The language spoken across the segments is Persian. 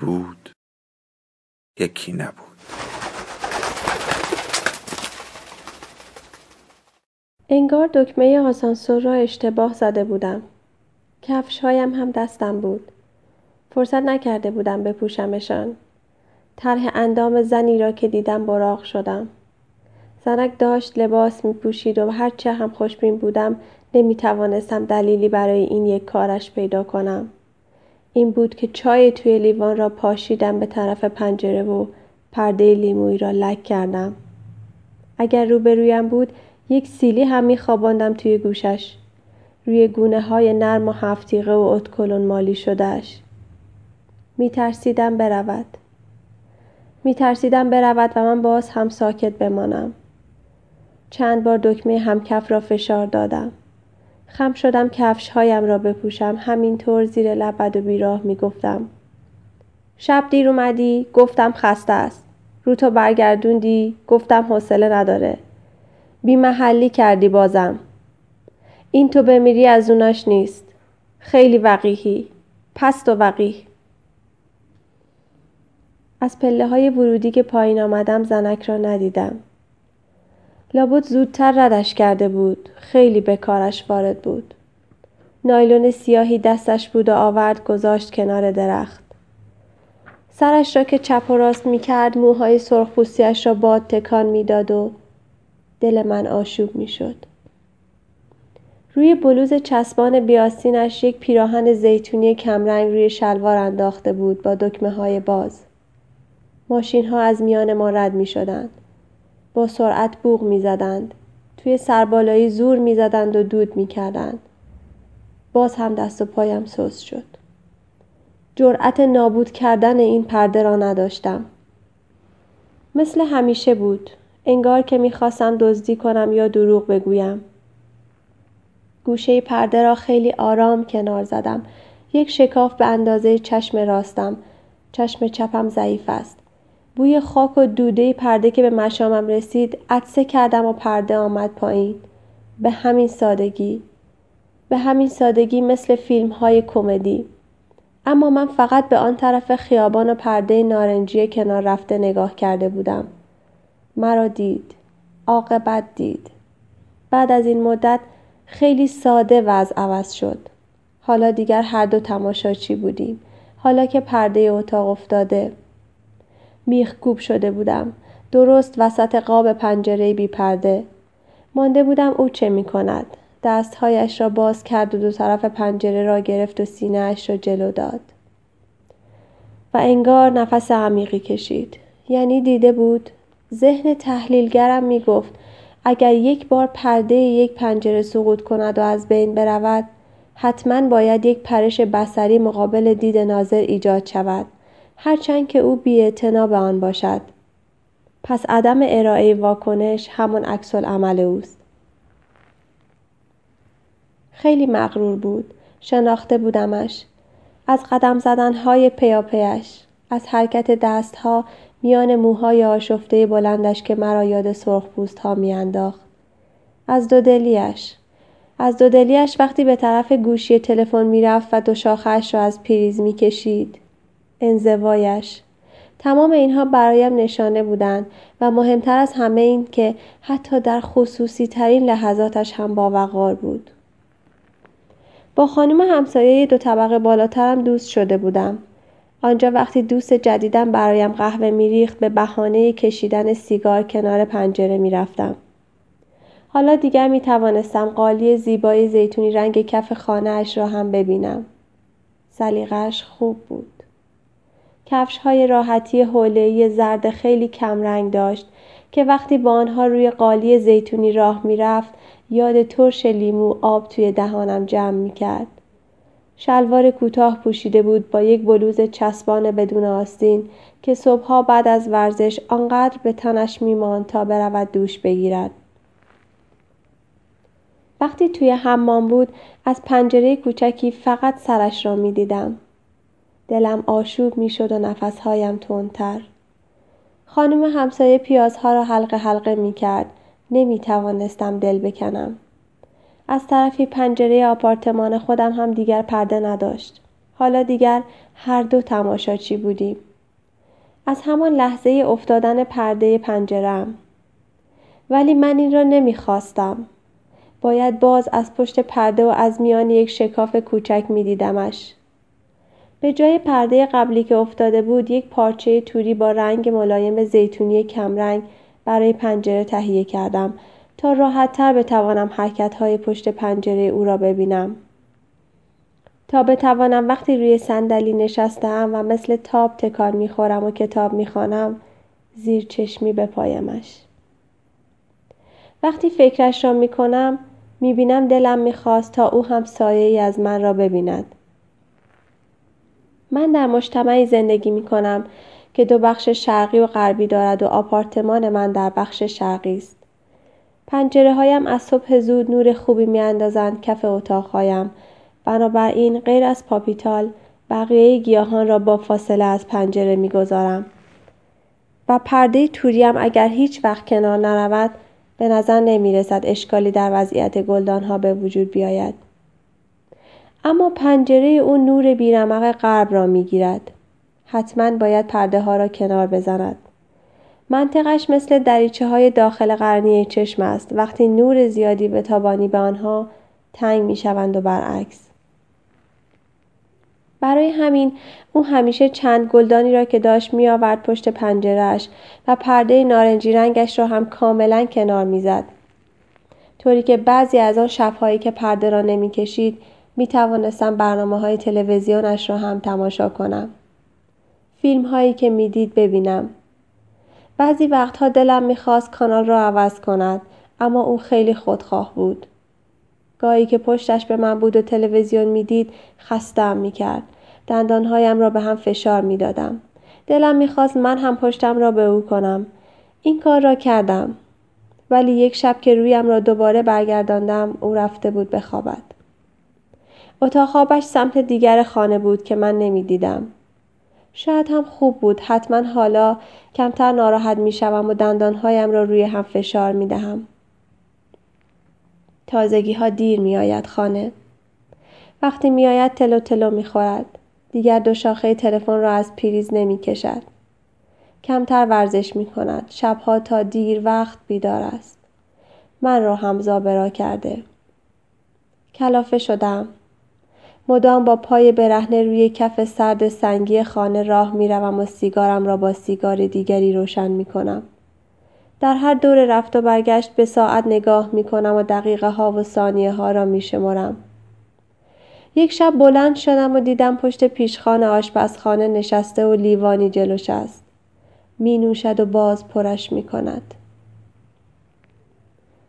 بود یکی نبود. انگار دکمه آسانسور را اشتباه زده بودم. کفش هایم هم دستم بود. فرصت نکرده بودم بپوشمشان. طرح اندام زنی را که دیدم براق شدم. زنک داشت لباس می پوشید و هرچه هم خوشبین بودم نمی توانستم دلیلی برای این یک کارش پیدا کنم. این بود که چای توی لیوان را پاشیدم به طرف پنجره و پرده لیمویی را لک کردم. اگر روبرویم بود یک سیلی هم میخواباندم توی گوشش. روی گونه های نرم و هفتیقه و اتکلون مالی شدهش. میترسیدم برود. میترسیدم برود و من باز هم ساکت بمانم. چند بار دکمه همکف را فشار دادم. خم شدم کفش هایم را بپوشم همینطور زیر لب و بیراه می گفتم. شب دیر اومدی؟ گفتم خسته است. رو تو برگردوندی؟ گفتم حوصله نداره. بی محلی کردی بازم. این تو بمیری از اوناش نیست. خیلی وقیهی. پست و وقیه. از پله های ورودی که پایین آمدم زنک را ندیدم. لابد زودتر ردش کرده بود. خیلی به کارش وارد بود. نایلون سیاهی دستش بود و آورد گذاشت کنار درخت. سرش را که چپ و راست می کرد موهای سرخپوستیش را باد تکان می‌داد و دل من آشوب می شد. روی بلوز چسبان بیاستینش یک پیراهن زیتونی کمرنگ روی شلوار انداخته بود با دکمه های باز. ماشین ها از میان ما رد می شدند. با سرعت بوغ می‌زدند. توی سربالایی زور می‌زدند و دود می‌کردند. باز هم دست و پایم سوس شد. جرأت نابود کردن این پرده را نداشتم. مثل همیشه بود. انگار که می‌خواستم دزدی کنم یا دروغ بگویم. گوشه پرده را خیلی آرام کنار زدم. یک شکاف به اندازه چشم راستم. چشم چپم ضعیف است. بوی خاک و دوده پرده که به مشامم رسید عطسه کردم و پرده آمد پایین. به همین سادگی. به همین سادگی مثل فیلم های کمدی. اما من فقط به آن طرف خیابان و پرده نارنجی کنار رفته نگاه کرده بودم. مرا دید. عاقبت دید. بعد از این مدت خیلی ساده وضع عوض شد. حالا دیگر هر دو تماشاچی بودیم. حالا که پرده اتاق افتاده. میخکوب شده بودم. درست وسط قاب پنجره بی پرده. مانده بودم او چه می کند دستهایش را باز کرد و دو طرف پنجره را گرفت و سینه اش را جلو داد. و انگار نفس عمیقی کشید. یعنی دیده بود. ذهن تحلیلگرم می گفت اگر یک بار پرده یک پنجره سقوط کند و از بین برود حتما باید یک پرش بسری مقابل دید ناظر ایجاد شود. هرچند که او بیاعتنا به آن باشد. پس عدم ارائه واکنش همان عکس عمل اوست. خیلی مغرور بود. شناخته بودمش. از قدم زدنهای پیاپیش از حرکت دستها میان موهای آشفته بلندش که مرا یاد سرخپوست ها میانداخت. از دودلیش از دودلیش وقتی به طرف گوشی تلفن می‌رفت و دو شاخهاش را از پریز می‌کشید. انزوایش تمام اینها برایم نشانه بودند و مهمتر از همه این که حتی در خصوصی ترین لحظاتش هم با وقار بود. با خانم همسایه دو طبقه بالاترم دوست شده بودم. آنجا وقتی دوست جدیدم برایم قهوه میریخت به بهانه کشیدن سیگار کنار پنجره می‌رفتم. حالا دیگر می توانستم قالی زیبای زیتونی رنگ کف خانه اش را هم ببینم. سلیقش خوب بود. کفش های راحتی حوله‌ای زرد خیلی کمرنگ داشت که وقتی با آنها روی قالی زیتونی راه می‌رفت یاد ترش لیمو آب توی دهانم جمع می کرد. شلوار کوتاه پوشیده بود با یک بلوز چسبان بدون آستین که صبحها بعد از ورزش آنقدر به تنش میماند تا برود دوش بگیرد وقتی توی حمام بود از پنجره کوچکی فقط سرش را می دیدم. دلم آشوب می شد و نفسهایم تندتر. خانم همسایه پیازها را حلقه حلقه می کرد. نمی توانستم دل بکنم. از طرفی پنجره آپارتمان خودم هم دیگر پرده نداشت. حالا دیگر هر دو تماشاچی بودیم. از همان لحظه افتادن پرده پنجرم. ولی من این را نمی‌خواستم. باید باز از پشت پرده و از میان یک شکاف کوچک می دیدمش. به جای پرده قبلی که افتاده بود یک پارچه توری با رنگ ملایم زیتونی کمرنگ برای پنجره تهیه کردم تا راحتتر بتوانم های پشت پنجره او را ببینم. تا بتوانم وقتی روی صندلی نشستم و مثل تاب تکان می‌خورم و کتاب می‌خوانم زیر چشمی بپایمش. وقتی فکرش را می‌کنم می‌بینم دلم می‌خواست تا او هم سایه از من را ببیند. من در مجتمعی زندگی می کنم که دو بخش شرقی و غربی دارد و آپارتمان من در بخش شرقی است. پنجره هایم از صبح زود نور خوبی می اندازند کف اتاقهایم. بنابراین غیر از پاپیتال بقیه گیاهان را با فاصله از پنجره می گذارم. و پرده توریم اگر هیچ وقت کنار نرود به نظر نمی رسد اشکالی در وضعیت گلدان ها به وجود بیاید. اما پنجره او نور بیرمق غرب را می گیرد. حتما باید پرده ها را کنار بزند. منطقش مثل دریچه های داخل قرنی چشم است وقتی نور زیادی به تابانی به آنها تنگ می شوند و برعکس. برای همین او همیشه چند گلدانی را که داشت می آورد پشت پنجرهش و پرده نارنجی رنگش را هم کاملا کنار می‌زد. طوری که بعضی از آن شبهایی که پرده را نمی کشید می توانستم برنامه های تلویزیونش را هم تماشا کنم. فیلم هایی که می‌دید ببینم. بعضی وقتها دلم می‌خواست کانال را عوض کند اما او خیلی خودخواه بود. گاهی که پشتش به من بود و تلویزیون می‌دید خستم می‌کرد. دندانهایم را به هم فشار می‌دادم. دلم می‌خواست من هم پشتم را به او کنم. این کار را کردم. ولی یک شب که رویم را دوباره برگرداندم او رفته بود بخوابد. اتاق خوابش سمت دیگر خانه بود که من نمی‌دیدم. شاید هم خوب بود حتما حالا کمتر ناراحت می شوم و دندانهایم را روی هم فشار می دهم. تازگی ها دیر می آید خانه. وقتی می آید تلو تلو می خورد. دیگر دو شاخه تلفن را از پریز نمی کشد. کمتر ورزش می کند. شبها تا دیر وقت بیدار است. من را هم زابرا کرده. کلافه شدم. مدام با پای برهنه روی کف سرد سنگی خانه راه می‌روم و سیگارم را با سیگار دیگری روشن می کنم. در هر دور رفت و برگشت به ساعت نگاه می کنم و دقیقه ها و ثانیه ها را می شمارم. یک شب بلند شدم و دیدم پشت پیشخان آشپزخانه نشسته و لیوانی جلوش است. می نوشد و باز پرش می کند.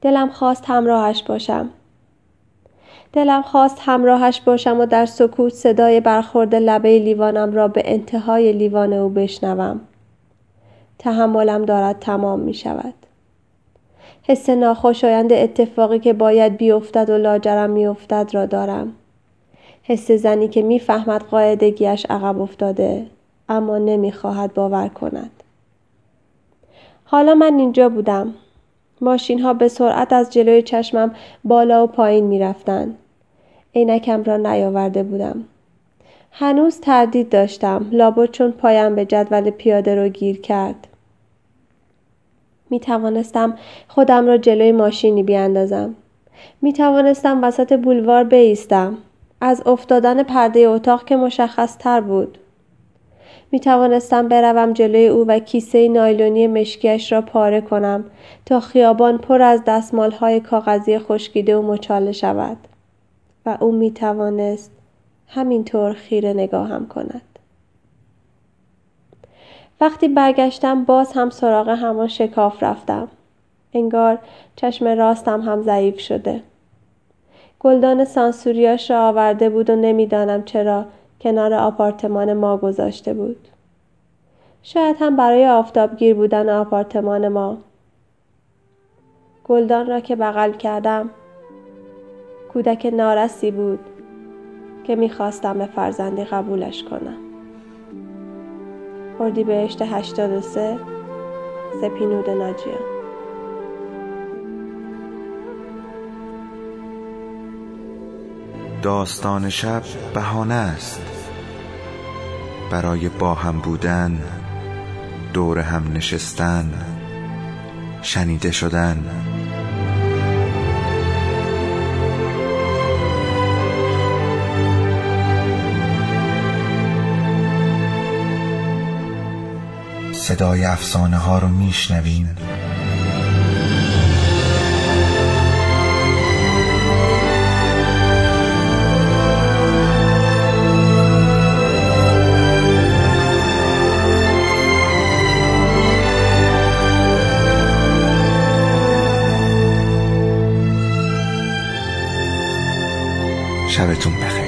دلم خواست همراهش باشم. دلم خواست همراهش باشم و در سکوت صدای برخورد لبه لیوانم را به انتهای لیوان او بشنوم. تحملم دارد تمام می شود. حس ناخوشایند اتفاقی که باید بیفتد و لاجرم میافتد را دارم. حس زنی که می‌فهمد قاعدگیش عقب افتاده اما نمی‌خواهد باور کند. حالا من اینجا بودم. ماشین ها به سرعت از جلوی چشمم بالا و پایین می رفتن. عینکم را نیاورده بودم. هنوز تردید داشتم لابد چون پایم به جدول پیاده رو گیر کرد. می توانستم خودم را جلوی ماشینی بیاندازم. می توانستم وسط بولوار بیستم. از افتادن پرده اتاق که مشخص تر بود. می توانستم بروم جلوی او و کیسه نایلونی مشکیش را پاره کنم تا خیابان پر از دستمال های کاغذی خشکیده و مچاله شود. و او می توانست همینطور خیره نگاهم کند. وقتی برگشتم باز هم سراغ همان شکاف رفتم. انگار چشم راستم هم ضعیف شده. گلدان سانسوریاش را آورده بود و نمی‌دانم چرا کنار آپارتمان ما گذاشته بود. شاید هم برای آفتابگیر بودن آپارتمان ما. گلدان را که بغل کردم کودک نارسی بود که می‌خواستم به فرزندی قبولش کنم. اردیبهشت هشتاد و سه سپینود ناجیان داستان شب بهانه است. برای با هم بودن دور هم نشستن شنیده شدن. صدای افسانه ها رو میشنویم. شبتون بخیر.